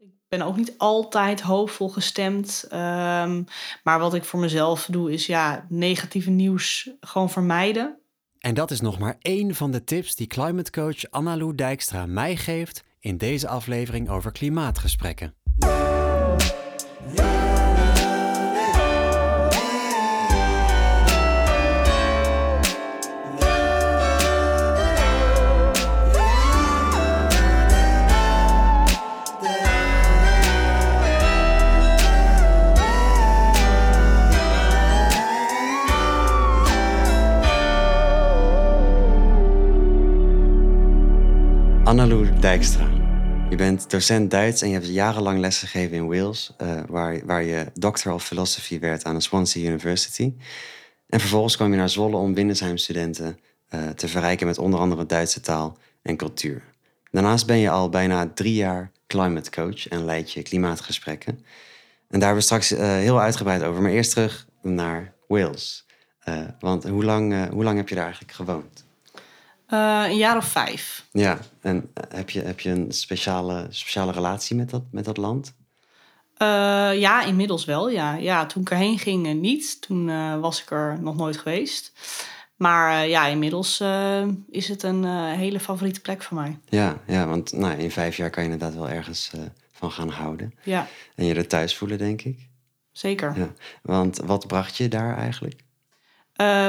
Ik ben ook niet altijd hoopvol gestemd. Ehm, maar wat ik voor mezelf doe, is ja, negatieve nieuws gewoon vermijden. En dat is nog maar één van de tips die climate coach Annalou Dijkstra mij geeft in deze aflevering over klimaatgesprekken. Annalou Dijkstra. Je bent docent Duits en je hebt jarenlang lesgegeven in Wales, uh, waar, waar je Doctor of Philosophy werd aan de Swansea University. En vervolgens kwam je naar Zwolle om Windesheim-studenten uh, te verrijken met onder andere Duitse taal en cultuur. Daarnaast ben je al bijna drie jaar climate coach en leid je klimaatgesprekken. En daar hebben we straks uh, heel uitgebreid over. Maar eerst terug naar Wales. want hoe lang, hoe lang heb je daar eigenlijk gewoond? Uh, een jaar of vijf. Ja, en eh, heb je, heb je een speciale, speciale relatie met dat, met dat land? Uh, ja, inmiddels wel. Ja. ja, toen ik erheen ging niet. Toen was ik er nog nooit geweest. Maar ja, inmiddels is het een hele favoriete plek voor mij. Ja, ja want nou, in vijf jaar kan je inderdaad wel ergens van gaan houden. Ja. En je er thuis voelen, denk ik. Zeker. Ja. Want wat bracht je daar eigenlijk?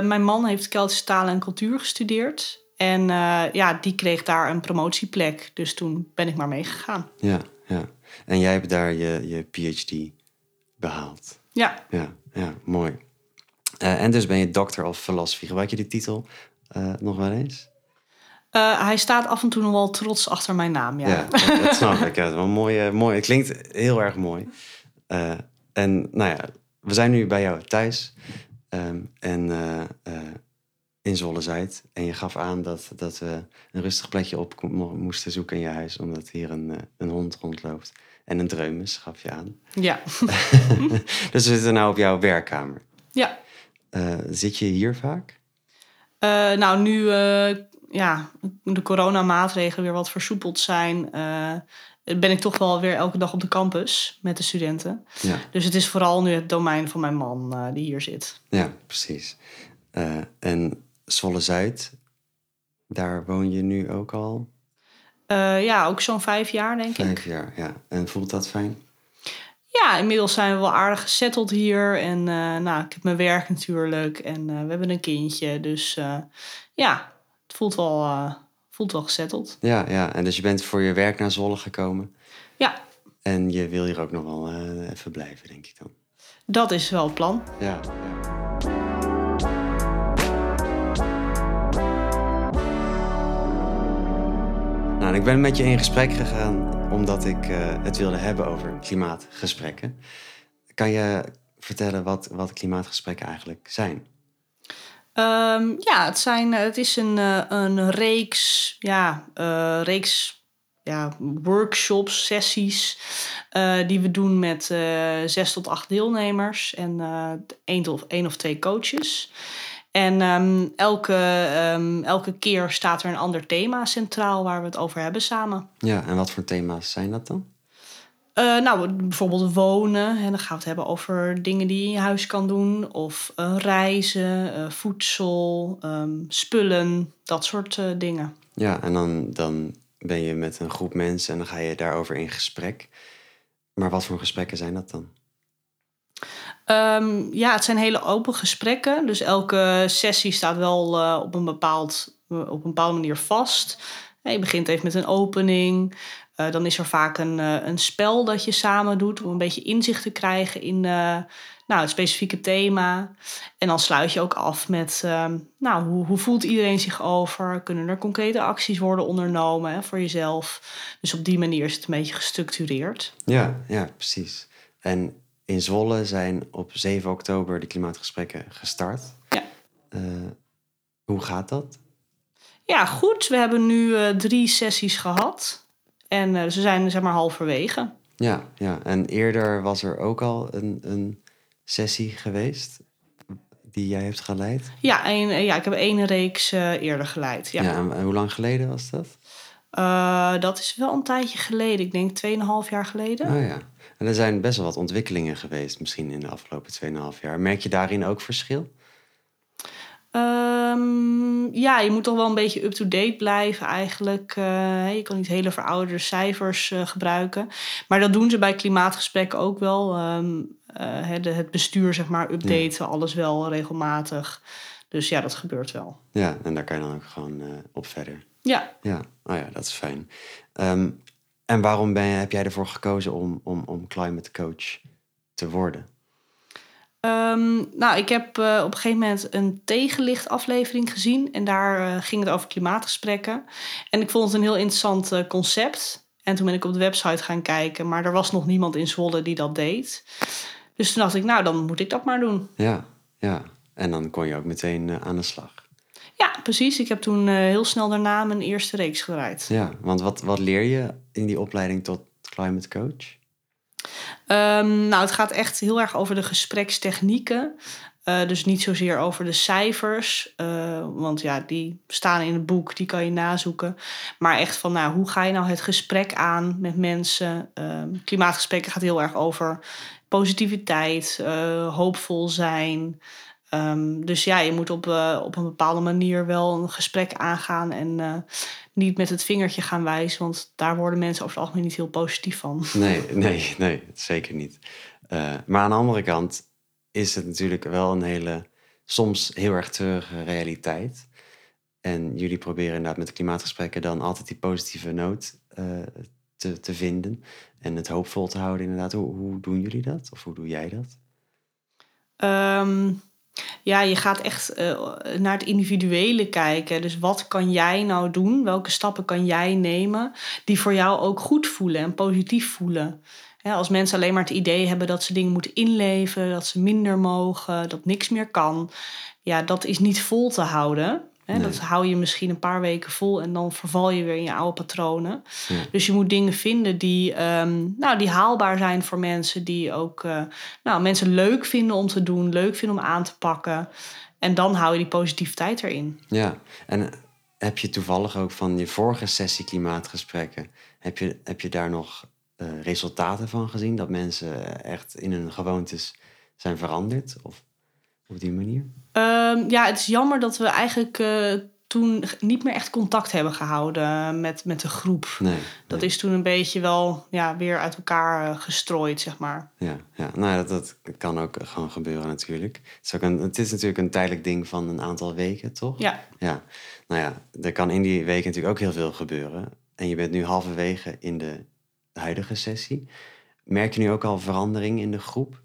mijn man heeft Keltische talen en cultuur gestudeerd. En uh, ja, die kreeg daar een promotieplek. Dus toen ben ik maar meegegaan. Ja, ja. En jij hebt daar je, je PhD behaald. Ja. Ja, ja mooi. Uh, en dus ben je Doctor of Philosophy. Gebruik je die titel uh, nog wel eens? hij staat af en toe nog wel trots achter mijn naam, ja. Ja, dat, dat snap ik. Ja, wel mooi, mooi. Het klinkt heel erg mooi. en nou ja, we zijn nu bij jou thuis. Um, en in Zwolle-Zuid. En je gaf aan dat, dat we een rustig plekje op moesten zoeken in je huis, omdat hier een, eh, een hond rondloopt. En een dreumes, gaf je aan. Ja. dus we zitten nou op jouw werkkamer. Ja. Uh, zit je hier vaak? Uh, nou, nu ja, de coronamaatregelen weer wat versoepeld zijn, ben ik toch wel weer elke dag op de campus met de studenten. Ja. Dus het is vooral nu het domein van mijn man die hier zit. Ja, precies. en Zwolle-Zuid. Daar woon je nu ook al? Uh, ja, ook zo'n vijf jaar, denk vijf ik. Vijf jaar, ja. En voelt dat fijn? Ja, inmiddels zijn we wel aardig gezetteld hier. En uh, nou, ik heb mijn werk natuurlijk. En uh, we hebben een kindje. Dus ja, het voelt wel, voelt wel gezetteld. Ja, ja, en dus je bent voor je werk naar Zwolle gekomen? Ja. En je wil hier ook nog wel even blijven, denk ik dan? Dat is wel het plan. Ja, ja. Ik ben met je in gesprek gegaan omdat ik uh, het wilde hebben over klimaatgesprekken. Kan je vertellen wat, wat klimaatgesprekken eigenlijk zijn? Um, ja, het, zijn, het is een, uh, een reeks, ja, reeks ja, workshops, sessies, die we doen met zes tot acht deelnemers en één, of, één of twee coaches. En um, elke, um, elke keer staat er een ander thema centraal waar we het over hebben samen. Ja, en wat voor thema's zijn dat dan? Uh, nou, bijvoorbeeld wonen. En dan gaan we het hebben over dingen die je in huis kan doen. Of uh, reizen, uh, voedsel, um, spullen, dat soort dingen. Ja, en dan, dan ben je met een groep mensen en dan ga je daarover in gesprek. Maar wat voor gesprekken zijn dat dan? Um, ja, het zijn hele open gesprekken. Dus elke sessie staat wel uh, op, een bepaald, uh, op een bepaalde manier vast. je begint even met een opening. Uh, dan is er vaak een, een spel dat je samen doet om een beetje inzicht te krijgen in nou, het specifieke thema. En dan sluit je ook af met, ehm, nou, hoe, hoe voelt iedereen zich over? Kunnen er concrete acties worden ondernomen hè, voor jezelf? Dus op die manier is het een beetje gestructureerd. Ja, ja, precies. En in Zwolle zijn op 7 oktober de klimaatgesprekken gestart. Ja. Uh, hoe gaat dat? Ja, goed. We hebben nu uh, drie sessies gehad. En uh, ze zijn zeg maar halverwege. Ja, ja, en eerder was er ook al een, een sessie geweest die jij hebt geleid? Ja, een, ja ik heb één reeks eerder geleid. Ja. ja en hoe lang geleden was dat? Uh, dat is wel een tijdje geleden. Ik denk 2,5 jaar geleden. Oh ja. En er zijn best wel wat ontwikkelingen geweest, misschien in de afgelopen 2,5 jaar. Merk je daarin ook verschil? Um, ja, je moet toch wel een beetje up-to-date blijven eigenlijk. Uh, je kan niet hele verouderde cijfers uh, gebruiken. Maar dat doen ze bij klimaatgesprekken ook wel. Um, uh, het bestuur, zeg maar, updaten, ja. alles wel regelmatig. Dus ja, dat gebeurt wel. Ja, en daar kan je dan ook gewoon op verder. Ja. Ja, oh ja, dat is fijn. Um, en waarom ben heb jij ervoor gekozen om, om, om climate coach te worden? Um, nou, ik heb uh, op een gegeven moment een tegenlicht aflevering gezien. En daar uh, ging het over klimaatgesprekken. En ik vond het een heel interessant uh, concept. En toen ben ik op de website gaan kijken. Maar er was nog niemand in Zwolle die dat deed. Dus toen dacht ik, nou, dan moet ik dat maar doen. Ja, ja. En dan kon je ook meteen aan de slag. Ja, precies. Ik heb toen heel snel daarna mijn eerste reeks gedraaid. Ja, want wat, wat leer je in die opleiding tot climate coach? Um, nou, het gaat echt heel erg over de gesprekstechnieken. Uh, dus niet zozeer over de cijfers, uh, want ja, die staan in het boek, die kan je nazoeken. Maar echt van, nou, hoe ga je nou het gesprek aan met mensen? Uh, klimaatgesprekken gaat heel erg over positiviteit, hoopvol zijn. Um, dus ja, je moet op, op een bepaalde manier wel een gesprek aangaan en niet met het vingertje gaan wijzen, want daar worden mensen over het algemeen niet heel positief van. Nee, nee, nee, zeker niet. Uh, maar aan de andere kant is het natuurlijk wel een hele, soms heel erg treurige realiteit. En jullie proberen inderdaad met de klimaatgesprekken dan altijd die positieve noot te, te vinden en het hoopvol te houden inderdaad. Hoe, hoe doen jullie dat? Of hoe doe jij dat? Um, ja, je gaat echt uh, naar het individuele kijken. Dus wat kan jij nou doen? Welke stappen kan jij nemen die voor jou ook goed voelen en positief voelen? als mensen alleen maar het idee hebben dat ze dingen moeten inleven, dat ze minder mogen, dat niks meer kan, ja, dat is niet vol te houden. Nee. Dat hou je misschien een paar weken vol en dan verval je weer in je oude patronen. Ja. Dus je moet dingen vinden die, um, nou, die haalbaar zijn voor mensen, die ook uh, nou, mensen leuk vinden om te doen, leuk vinden om aan te pakken. En dan hou je die positiviteit erin. Ja, en heb je toevallig ook van je vorige sessie klimaatgesprekken, heb je, heb je daar nog uh, resultaten van gezien? Dat mensen echt in hun gewoontes zijn veranderd? Of op die manier? Um, ja, het is jammer dat we eigenlijk uh, toen niet meer echt contact hebben gehouden met, met de groep. Nee, dat nee. is toen een beetje wel ja, weer uit elkaar uh, gestrooid, zeg maar. Ja, ja. Nou, dat, dat kan ook gewoon gebeuren natuurlijk. Het is, ook een, het is natuurlijk een tijdelijk ding van een aantal weken, toch? Ja. ja. Nou ja, er kan in die weken natuurlijk ook heel veel gebeuren. En je bent nu halverwege in de huidige sessie. Merk je nu ook al verandering in de groep?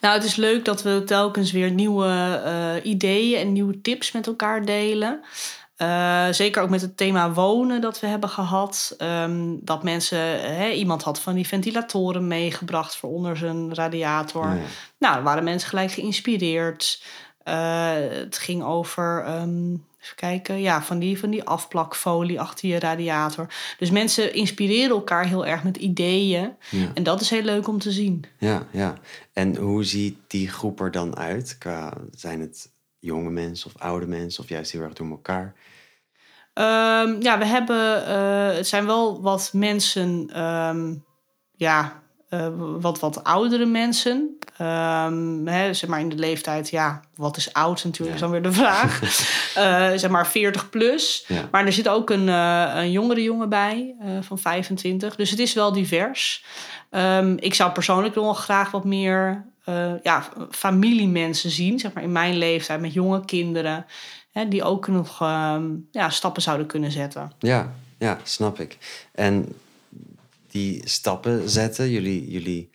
Nou, het is leuk dat we telkens weer nieuwe uh, ideeën en nieuwe tips met elkaar delen. Uh, zeker ook met het thema wonen dat we hebben gehad. Um, dat mensen, hè, iemand had van die ventilatoren meegebracht voor onder zijn radiator. Nou, dan waren mensen gelijk geïnspireerd. Uh, het ging over um, Even kijken, ja, van die, van die afplakfolie achter je radiator. Dus mensen inspireren elkaar heel erg met ideeën. Ja. En dat is heel leuk om te zien. Ja, ja. En hoe ziet die groep er dan uit? Qua, zijn het jonge mensen of oude mensen of juist heel erg door elkaar? Um, ja, we hebben, uh, het zijn wel wat mensen, um, ja, uh, wat, wat oudere mensen. Um, hè, zeg maar in de leeftijd, ja, wat is oud natuurlijk, ja. is dan weer de vraag. uh, zeg maar 40 plus. Ja. Maar er zit ook een, uh, een jongere jongen bij van 25. Dus het is wel divers. Um, ik zou persoonlijk nog graag wat meer ja, familiemensen zien, zeg maar in mijn leeftijd, met jonge kinderen. Hè, die ook nog um, ja, stappen zouden kunnen zetten. Ja, ja, snap ik. En die stappen zetten, jullie, jullie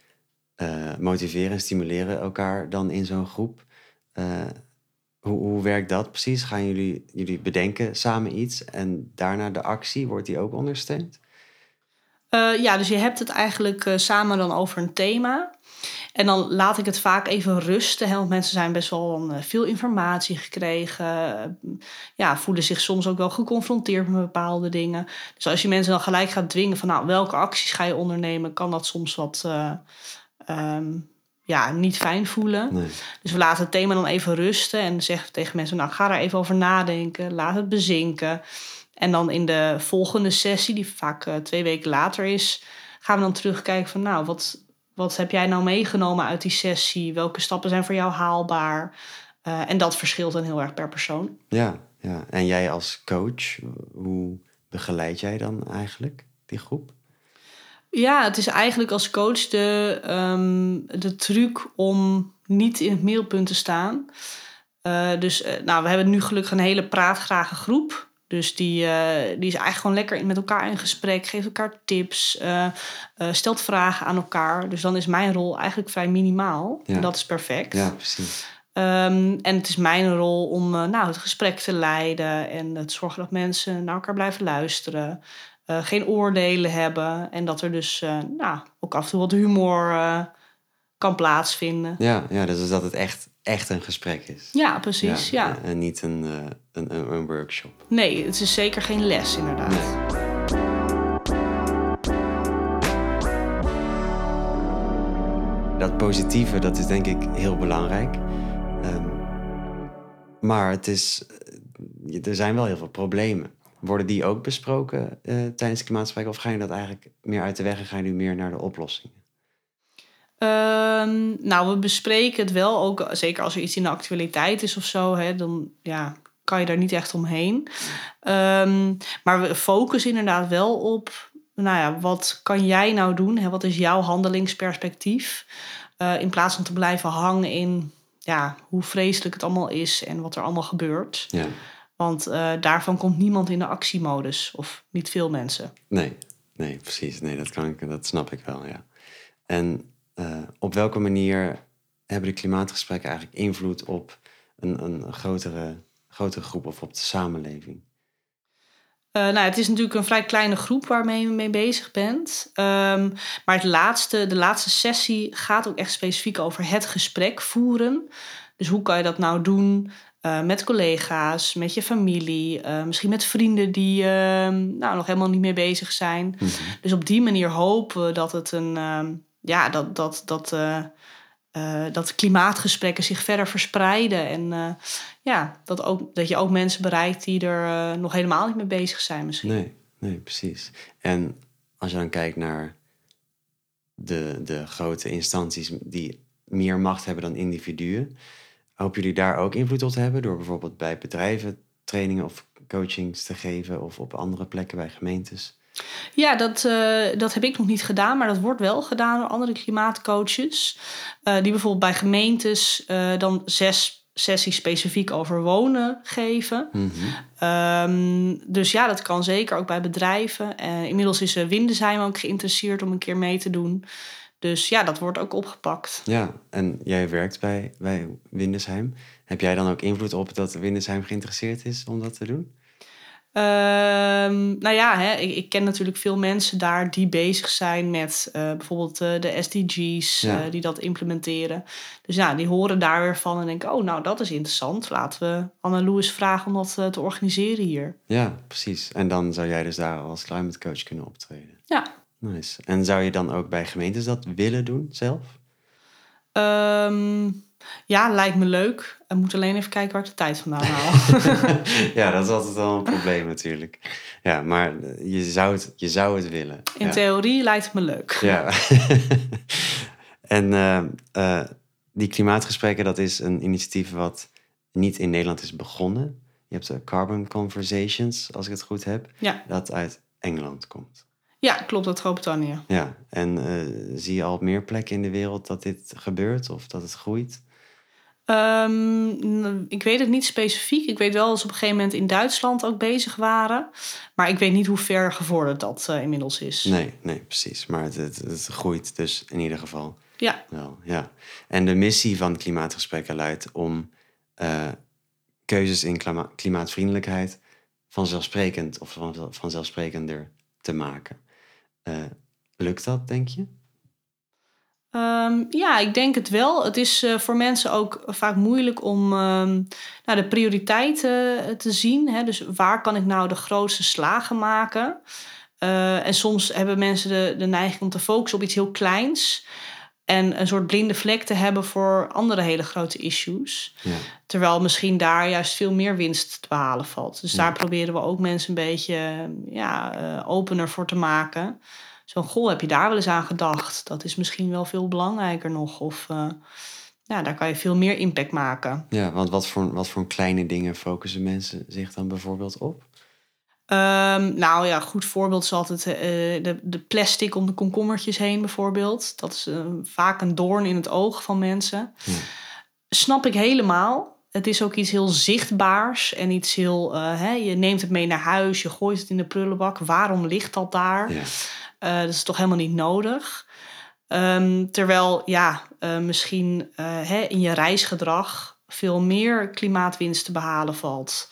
uh, motiveren en stimuleren elkaar dan in zo'n groep. Uh, hoe, hoe werkt dat precies? Gaan jullie, jullie bedenken samen iets en daarna de actie, wordt die ook ondersteund? Uh, ja, dus je hebt het eigenlijk samen dan over een thema. En dan laat ik het vaak even rusten. Hè, want mensen zijn best wel veel informatie gekregen. Ja, voelen zich soms ook wel geconfronteerd met bepaalde dingen. Dus als je mensen dan gelijk gaat dwingen van nou, welke acties ga je ondernemen, kan dat soms wat uh, um, ja, niet fijn voelen. Nee. Dus we laten het thema dan even rusten en zeggen tegen mensen, nou ga er even over nadenken, laat het bezinken. En dan in de volgende sessie, die vaak uh, twee weken later is, gaan we dan terugkijken van nou, wat, wat heb jij nou meegenomen uit die sessie? Welke stappen zijn voor jou haalbaar? Uh, en dat verschilt dan heel erg per persoon. Ja, ja. En jij als coach, hoe begeleid jij dan eigenlijk die groep? Ja, het is eigenlijk als coach de, um, de truc om niet in het middelpunt te staan. Uh, dus uh, nou, we hebben nu gelukkig een hele praatgrage groep. Dus die, uh, die is eigenlijk gewoon lekker met elkaar in gesprek, geeft elkaar tips, stelt vragen aan elkaar. Dus dan is mijn rol eigenlijk vrij minimaal. Ja. En dat is perfect. Ja, precies. Um, en het is mijn rol om nou, het gesprek te leiden en te zorgen dat mensen naar elkaar blijven luisteren. Geen oordelen hebben. En dat er dus nou, ook af en toe wat humor kan plaatsvinden. Ja, ja, dus dat het echt, echt een gesprek is. Ja, precies. Ja, ja. En niet een, een, een, workshop. Nee, het is zeker geen les, inderdaad. Nee. Dat positieve, dat is denk ik heel belangrijk. Um, maar het is, er zijn wel heel veel problemen. Worden die ook besproken uh, tijdens klimaatgesprekken? Of ga je dat eigenlijk meer uit de weg en ga je nu meer naar de oplossingen? Um, nou, we bespreken het wel ook, zeker als er iets in de actualiteit is of zo, hè, dan ja, kan je daar niet echt omheen. Um, maar we focussen inderdaad wel op, nou ja, wat kan jij nou doen? Hè? Wat is jouw handelingsperspectief? Uh, in plaats van te blijven hangen in ja, hoe vreselijk het allemaal is en wat er allemaal gebeurt. Ja. Want uh, daarvan komt niemand in de actiemodus, of niet veel mensen. Nee, nee, precies. Nee, dat, kan ik, dat snap ik wel, ja. En uh, op welke manier hebben de klimaatgesprekken eigenlijk invloed op een, een grotere, grotere groep of op de samenleving? Uh, nou, het is natuurlijk een vrij kleine groep waarmee je mee bezig bent. Um, maar het laatste, de laatste sessie gaat ook echt specifiek over het gesprek voeren. Dus hoe kan je dat nou doen uh, met collega's, met je familie, uh, misschien met vrienden die uh, nou, nog helemaal niet mee bezig zijn. Mm -hmm. Dus op die manier hopen we dat het een ehm, ja, dat, dat, dat, dat klimaatgesprekken zich verder verspreiden. En ja, dat, ook, dat je ook mensen bereikt die er nog helemaal niet mee bezig zijn misschien. Nee, nee, precies. En als je dan kijkt naar de, de grote instanties die meer macht hebben dan individuen Hopen jullie daar ook invloed op te hebben door bijvoorbeeld bij bedrijven trainingen of coachings te geven of op andere plekken bij gemeentes? Ja, dat, uh, dat heb ik nog niet gedaan, maar dat wordt wel gedaan door andere klimaatcoaches. Uh, die bijvoorbeeld bij gemeentes uh, dan zes sessies specifiek over wonen geven. Mm -hmm. um, dus ja, dat kan zeker ook bij bedrijven. inmiddels is Windesheim ook geïnteresseerd om een keer mee te doen. Dus ja, dat wordt ook opgepakt. Ja, en jij werkt bij, bij Windesheim. Heb jij dan ook invloed op dat Windesheim geïnteresseerd is om dat te doen? Um, nou ja, hè, ik, ik, ken natuurlijk veel mensen daar die bezig zijn met uh, bijvoorbeeld uh, de SDG's, ja. uh, die dat implementeren. Dus ja, die horen daar weer van en denken: oh, nou dat is interessant. Laten we Anna Louis vragen om dat te organiseren hier. Ja, precies. En dan zou jij dus daar als climate coach kunnen optreden. Ja. Nice. En zou je dan ook bij gemeentes dat willen doen zelf? Um, ja, lijkt me leuk. Ik moet alleen even kijken waar ik de tijd vandaan haal. ja, dat is altijd wel een probleem natuurlijk. Ja, maar je zou het, je zou het willen. In ja. theorie lijkt het me leuk. Ja. en uh, uh, die klimaatgesprekken, dat is een initiatief wat niet in Nederland is begonnen. Je hebt de Carbon Conversations, als ik het goed heb. Ja. Dat uit Engeland komt. Ja, klopt, uit Groot-Brittannië. Ja, en uh, zie je al op meer plekken in de wereld dat dit gebeurt of dat het groeit? Um, ik weet het niet specifiek. Ik weet wel dat ze op een gegeven moment in Duitsland ook bezig waren. Maar ik weet niet hoe ver gevorderd dat uh, inmiddels is. Nee, nee, precies. Maar het, het, het, groeit dus in ieder geval. Ja. Wel, ja. En de missie van klimaatgesprekken luidt om uh, keuzes in klima klimaatvriendelijkheid vanzelfsprekend of van, vanzelfsprekender te maken. Uh, lukt dat, denk je? Um, ja, ik denk het wel. Het is uh, voor mensen ook vaak moeilijk om um, nou, de prioriteiten uh, te zien. Hè? Dus waar kan ik nou de grootste slagen maken? en soms hebben mensen de, de neiging om te focussen op iets heel kleins. En een soort blinde vlek te hebben voor andere hele grote issues. Ja. Terwijl misschien daar juist veel meer winst te behalen valt. Dus Ja. daar proberen we ook mensen een beetje ja, eh, opener voor te maken. Zo, goh, heb je daar wel eens aan gedacht? Dat is misschien wel veel belangrijker nog. Of eh, ja, daar kan je veel meer impact maken. Ja, want wat voor, wat voor kleine dingen focussen mensen zich dan bijvoorbeeld op? Ehm, nou ja, goed voorbeeld is altijd eh, de, de plastic om de komkommertjes heen bijvoorbeeld. Dat is eh, vaak een doorn in het oog van mensen. Ja. Snap ik helemaal. Het is ook iets heel zichtbaars en iets heel... hè, je neemt het mee naar huis, je gooit het in de prullenbak. Waarom ligt dat daar? Ja. Eh, dat is toch helemaal niet nodig. Ehm, terwijl, ja, eh, misschien eh, hè, in je reisgedrag veel meer klimaatwinst te behalen valt.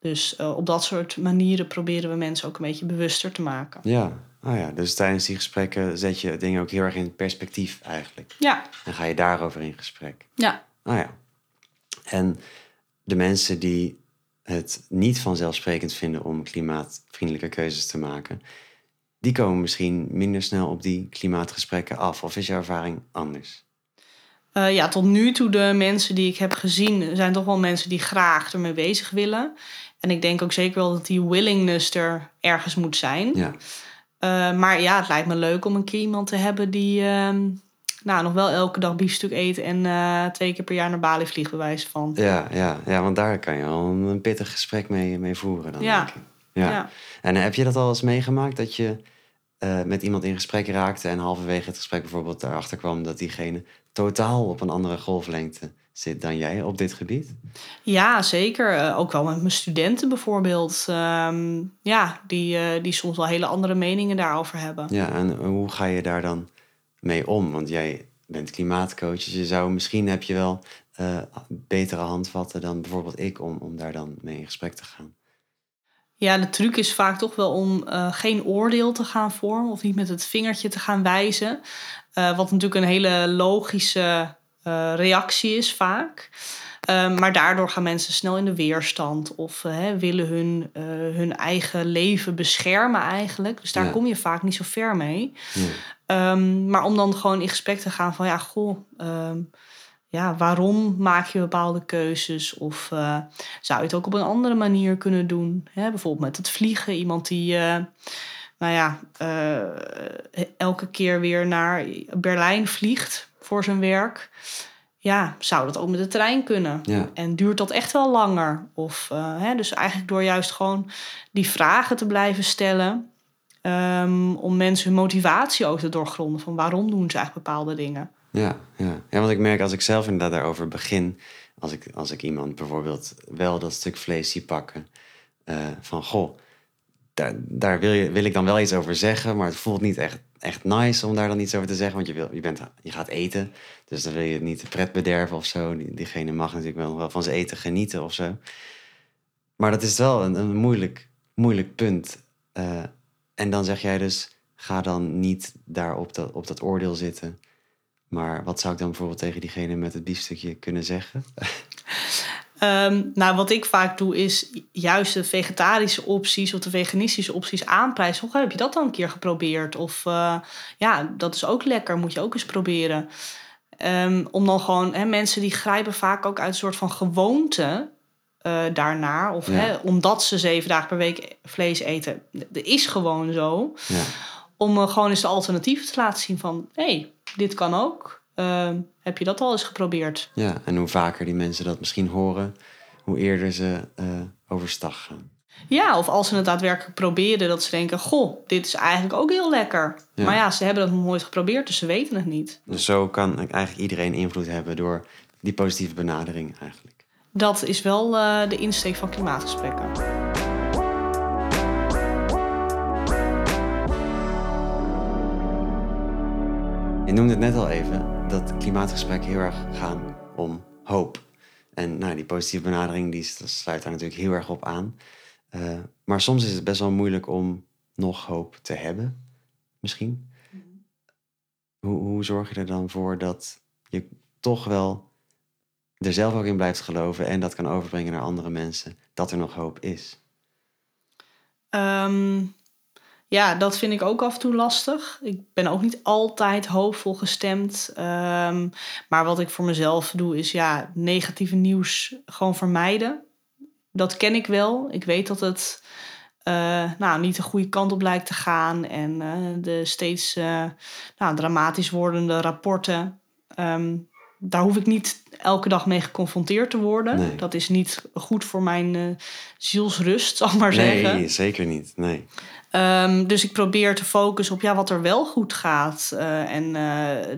Dus op dat soort manieren proberen we mensen ook een beetje bewuster te maken. Ja. Oh ja, dus tijdens die gesprekken zet je dingen ook heel erg in perspectief eigenlijk. Ja, En ga je daarover in gesprek. ja. Oh ja. En de mensen die het niet vanzelfsprekend vinden om klimaatvriendelijke keuzes te maken, die komen misschien minder snel op die klimaatgesprekken af. Of is jouw ervaring anders? Eh, ja, tot nu toe de mensen die ik heb gezien zijn toch wel mensen die graag ermee bezig willen. En ik denk ook zeker wel dat die willingness er ergens moet zijn. Ja, Eh, maar ja, het lijkt me leuk om een keer iemand te hebben die ehm, nou, nog wel elke dag biefstuk eet en eh, twee keer per jaar naar Bali vliegt, bij wijze van. ja, ja, ja want daar kan je al een, een pittig gesprek mee, mee voeren. Dan, Ja. denk ik. Ja. Ja. En heb je dat al eens meegemaakt dat je eh, met iemand in gesprek raakte en halverwege het gesprek bijvoorbeeld erachter kwam dat diegene totaal op een andere golflengte zit dan jij op dit gebied? Ja, zeker. Eh, ook wel met mijn studenten bijvoorbeeld. Ehm, ja, die, eh, die soms wel hele andere meningen daarover hebben. Ja, en hoe ga je daar dan mee om? Want jij bent klimaatcoach, dus je zou misschien heb je wel eh, betere handvatten dan bijvoorbeeld ik om, om daar dan mee in gesprek te gaan. Ja, de truc is vaak toch wel om eh, geen oordeel te gaan vormen of niet met het vingertje te gaan wijzen. Eh, wat natuurlijk een hele logische eh, reactie is vaak. Eh, maar daardoor gaan mensen snel in de weerstand of hè, willen hun, hun eigen leven beschermen eigenlijk. Dus daar Ja. kom je vaak niet zo ver mee. Ja. Ehm, maar om dan gewoon in gesprek te gaan van ja, goh, ehm, ja, waarom maak je bepaalde keuzes? Of eh, zou je het ook op een andere manier kunnen doen? Hè? Bijvoorbeeld met het vliegen. Iemand die, eh, nou ja, eh, elke keer weer naar Berlijn vliegt voor zijn werk. Ja, zou dat ook met de trein kunnen? Ja. En duurt dat echt wel langer? Of, hè, dus eigenlijk door juist gewoon die vragen te blijven stellen. ehm, om mensen hun motivatie ook te doorgronden. Van waarom doen ze eigenlijk bepaalde dingen? Ja, ja. want ik merk als ik zelf inderdaad daarover begin, als ik, als ik iemand bijvoorbeeld wel dat stuk vlees zie pakken, eh, van goh, daar, daar wil, je, wil ik dan wel iets over zeggen, maar het voelt niet echt, echt nice om daar dan iets over te zeggen, want je, wil, je, bent, je gaat eten, dus dan wil je niet de pret bederven of zo. Die, diegene mag natuurlijk wel, van zijn eten genieten of zo. Maar dat is wel een, een moeilijk, moeilijk punt. Eh, en dan zeg jij dus, ga dan niet daar op dat, op dat oordeel zitten. Maar wat zou ik dan bijvoorbeeld tegen diegene met het biefstukje kunnen zeggen? Ehm, nou, wat ik vaak doe is juist de vegetarische opties of de veganistische opties aanprijzen. Hoe heb je dat dan een keer geprobeerd? Of eh, ja, dat is ook lekker, moet je ook eens proberen. Ehm, om dan gewoon, hè, mensen die grijpen vaak ook uit een soort van gewoonte eh, daarnaar. Of Ja. hè, omdat ze zeven dagen per week vlees eten. Dat is gewoon zo. Ja, Om eh, gewoon eens de alternatieven te laten zien van... hé, hey, dit kan ook. Ehm, heb je dat al eens geprobeerd? ja, en hoe vaker die mensen dat misschien horen, hoe eerder ze eh overstag gaan. Ja, of als ze het daadwerkelijk proberen, dat ze denken: Goh, dit is eigenlijk ook heel lekker. Ja. Maar ja, ze hebben dat nog nooit geprobeerd, dus ze weten het niet. Dus zo kan eigenlijk iedereen invloed hebben door die positieve benadering eigenlijk. Dat is wel eh, de insteek van klimaatgesprekken. Je noemde het net al even, dat klimaatgesprekken heel erg gaan om hoop. En nou, die positieve benadering die sluit daar natuurlijk heel erg op aan. Eh, maar soms is het best wel moeilijk om nog hoop te hebben, misschien. Hoe, hoe zorg je er dan voor dat je toch wel er zelf ook in blijft geloven en dat kan overbrengen naar andere mensen, dat er nog hoop is? Ehm, Ja, dat vind ik ook af en toe lastig. Ik ben ook niet altijd hoopvol gestemd. Ehm, maar wat ik voor mezelf doe, is ja, negatieve nieuws gewoon vermijden. Dat ken ik wel. Ik weet dat het uh, nou, niet de goede kant op lijkt te gaan. En uh, de steeds uh, nou, dramatisch wordende rapporten. Um, daar hoef ik niet elke dag mee geconfronteerd te worden. Nee. Dat is niet goed voor mijn zielsrust, zal ik maar nee, zeggen. Nee, zeker niet. Nee. Um, dus ik probeer te focussen op ja, wat er wel goed gaat. en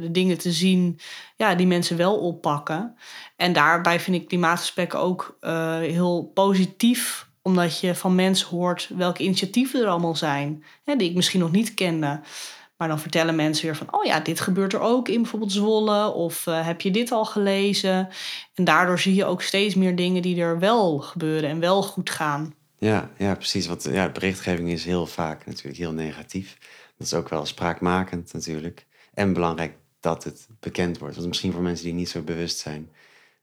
de dingen te zien ja, die mensen wel oppakken. En daarbij vind ik klimaatgesprekken ook heel positief omdat je van mensen hoort welke initiatieven er allemaal zijn, hè, die ik misschien nog niet kende. Maar dan vertellen mensen weer van, oh ja, dit gebeurt er ook in bijvoorbeeld Zwolle. Of uh, heb je dit al gelezen? En daardoor zie je ook steeds meer dingen die er wel gebeuren en wel goed gaan. Ja, ja precies. Want ja, berichtgeving is heel vaak natuurlijk heel negatief. Dat is ook wel spraakmakend natuurlijk. En belangrijk dat het bekend wordt. Want misschien voor mensen die niet zo bewust zijn,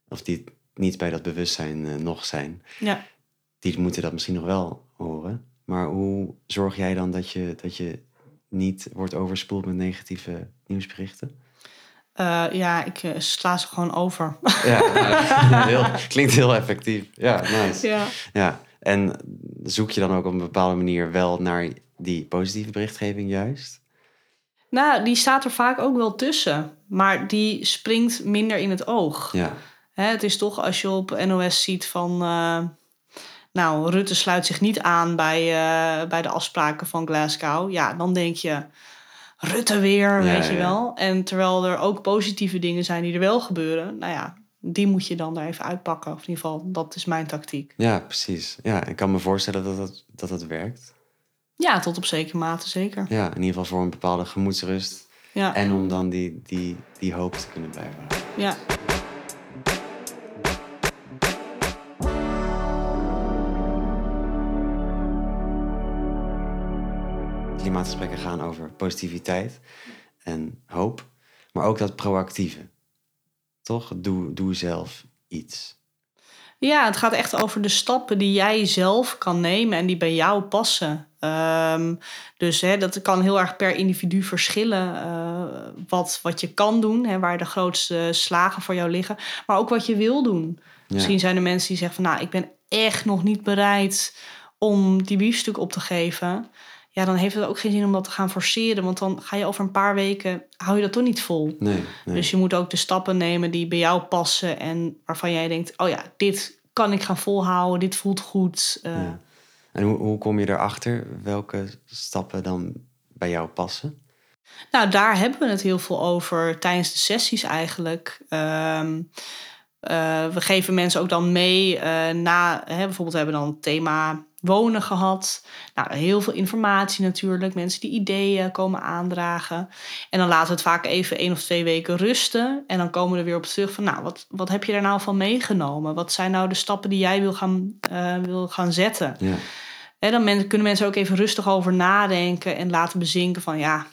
of die niet bij dat bewustzijn uh, nog zijn, ja die moeten dat misschien nog wel horen. Maar hoe zorg jij dan dat je, dat je niet wordt overspoeld met negatieve nieuwsberichten? Uh, ja, ik uh, sla ze gewoon over. Ja, heel, klinkt heel effectief. Ja, nice. Ja. ja. En zoek je dan ook op een bepaalde manier wel naar die positieve berichtgeving juist? Nou, die staat er vaak ook wel tussen. Maar die springt minder in het oog. Ja. Hè, het is toch als je op NOS ziet van... Uh, nou, Rutte sluit zich niet aan bij, uh, bij de afspraken van Glasgow. Ja, dan denk je, Rutte weer, Ja, weet je wel. En terwijl er ook positieve dingen zijn die er wel gebeuren. Nou ja, die moet je dan daar even uitpakken. Of in ieder geval, dat is mijn tactiek. Ja, precies. Ja, ik kan me voorstellen dat dat, dat, dat werkt. Ja, tot op zekere mate zeker. Ja, in ieder geval voor een bepaalde gemoedsrust. Ja, En om dan die, die, die hoop te kunnen blijven houden. ja. Klimaatgesprekken gaan over positiviteit en hoop. Maar ook dat proactieve. Toch? Doe, doe zelf iets. Ja, het gaat echt over de stappen die jij zelf kan nemen en die bij jou passen. Ehm, dus hè, dat kan heel erg per individu verschillen eh, wat, wat je kan doen, hè, waar de grootste slagen voor jou liggen, maar ook wat je wil doen. Ja. Misschien zijn er mensen die zeggen van nou, ik ben echt nog niet bereid om die biefstuk op te geven. Ja, dan heeft het ook geen zin om dat te gaan forceren, want dan ga je over een paar weken, hou je dat toch niet vol. Nee, nee. Dus je moet ook de stappen nemen die bij jou passen en waarvan jij denkt: oh ja, dit kan ik gaan volhouden, dit voelt goed. Eh, Ja. En hoe, hoe kom je erachter welke stappen dan bij jou passen? Nou, daar hebben we het heel veel over tijdens de sessies eigenlijk. Ehm, eh, we geven mensen ook dan mee eh, na, hè, bijvoorbeeld we hebben dan het thema wonen gehad. Nou, heel veel informatie natuurlijk. Mensen die ideeën komen aandragen. En dan laten we het vaak even één of twee weken rusten. En dan komen we er weer op terug van, nou, wat, wat heb je daar nou van meegenomen? Wat zijn nou de stappen die jij wil gaan, eh, wil gaan zetten? Ja, Hè, dan men- kunnen mensen ook even rustig over nadenken en laten bezinken van ja,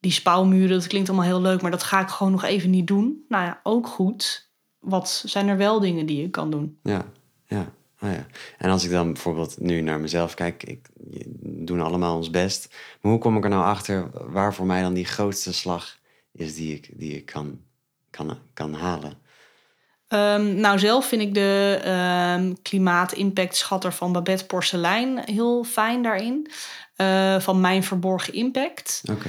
die spouwmuren, dat klinkt allemaal heel leuk, maar dat ga ik gewoon nog even niet doen. Nou ja, ook goed. Wat zijn er wel dingen die je kan doen? ja, ja. Oh ja. En als ik dan bijvoorbeeld nu naar mezelf kijk, ik, we doen allemaal ons best. Maar hoe kom ik er nou achter waar voor mij dan die grootste slag is die ik, die ik kan, kan, kan halen? Ehm, nou, zelf vind ik de ehm klimaat-impact-schatter van Babette Porcelein heel fijn daarin. Eh, van Mijn Verborgen Impact. Oké.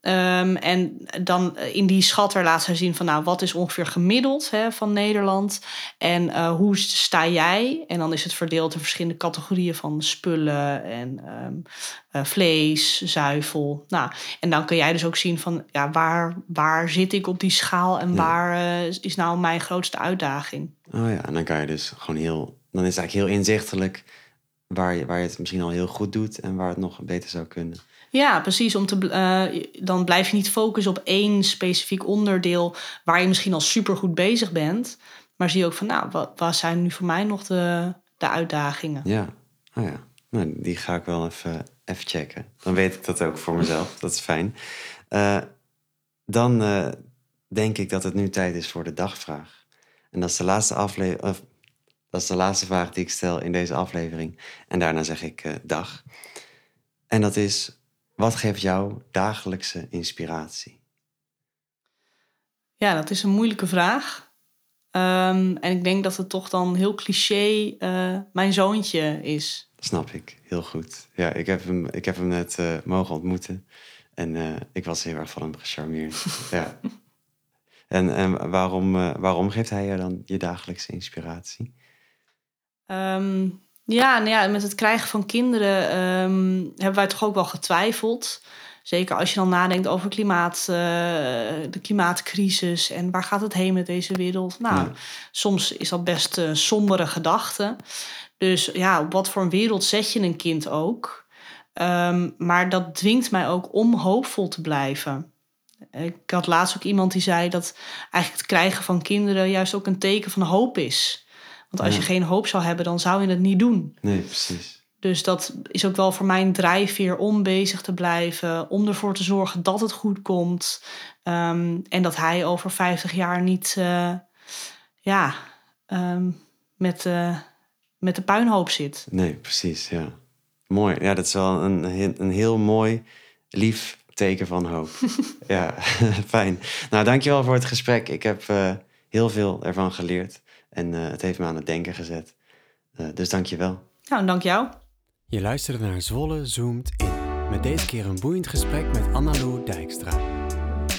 Ehm, en dan eh, in die schatter laat zij zien van nou, wat is ongeveer gemiddeld hè, van Nederland en eh, hoe sta jij? En dan is het verdeeld in verschillende categorieën van spullen en ehm, eh, vlees, zuivel. Nou, en dan kun jij dus ook zien van ja, waar, waar zit ik op die schaal en Ja. waar is nou mijn grootste uitdaging? Oh ja, en dan kan je dus gewoon heel... Dan is het eigenlijk heel inzichtelijk waar je, waar je het misschien al heel goed doet... en waar het nog beter zou kunnen. Ja, precies. Om te, eh, dan blijf je niet focussen op één specifiek onderdeel waar je misschien al supergoed bezig bent. Maar zie je ook van, nou, wat, wat zijn nu voor mij nog de, de uitdagingen? Ja, oh ja. Nou, die ga ik wel even, even checken. Dan weet ik dat ook voor mezelf. Dat is fijn. Eh, dan eh, denk ik dat het nu tijd is voor de dagvraag. En dat is de laatste aflevering. Dat is de laatste vraag die ik stel in deze aflevering. En daarna zeg ik dag. En dat is: Wat geeft jou dagelijkse inspiratie? Ja, dat is een moeilijke vraag. Ehm, en ik denk dat het toch dan heel cliché uh, mijn zoontje is. snap ik, heel goed. Ja, ik heb hem, ik heb hem net uh, mogen ontmoeten. En uh, ik was heel erg van hem gecharmeerd. ja. En, en waarom, waarom geeft hij je dan je dagelijkse inspiratie? Um, ja, nou ja, met het krijgen van kinderen um, hebben wij toch ook wel getwijfeld. Zeker als je dan nadenkt over klimaat, uh, de klimaatcrisis en waar gaat het heen met deze wereld. Nou, soms is dat best uh, sombere gedachte. Dus ja, op wat voor een wereld zet je een kind ook? Um, maar dat dwingt mij ook om hoopvol te blijven. Ik had laatst ook iemand die zei dat eigenlijk het krijgen van kinderen juist ook een teken van hoop is. Want als je geen hoop zou hebben, dan zou je het niet doen. Nee, precies. Dus dat is ook wel voor mij een drijfveer om bezig te blijven. Om ervoor te zorgen dat het goed komt. Um, en dat hij over 50 jaar niet uh, ja, um, met, uh, met de puinhoop zit. Nee, precies. Ja. Mooi. Ja, dat is wel een, een heel mooi, lief teken van hoop. ja, fijn. Nou, dankjewel voor het gesprek. Ik heb uh, heel veel ervan geleerd. En uh, het heeft me aan het denken gezet. Uh, dus dank je wel. Nou, dank jou. Je luisterde naar Zwolle Zoomt In. Met deze keer een boeiend gesprek met Annalou Dijkstra.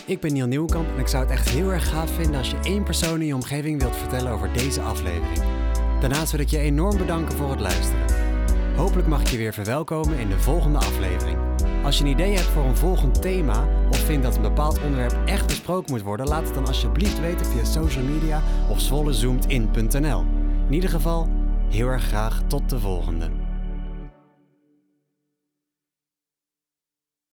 Ik ben Niel Nieuwkamp en ik zou het echt heel erg gaaf vinden als je één persoon in je omgeving wilt vertellen over deze aflevering. Daarnaast wil ik je enorm bedanken voor het luisteren. Hopelijk mag ik je weer verwelkomen in de volgende aflevering. Als je een idee hebt voor een volgend thema of vindt dat een bepaald onderwerp echt besproken moet worden, laat het dan alsjeblieft weten via social media of zwollezoomedin.nl. In ieder geval, heel erg graag tot de volgende.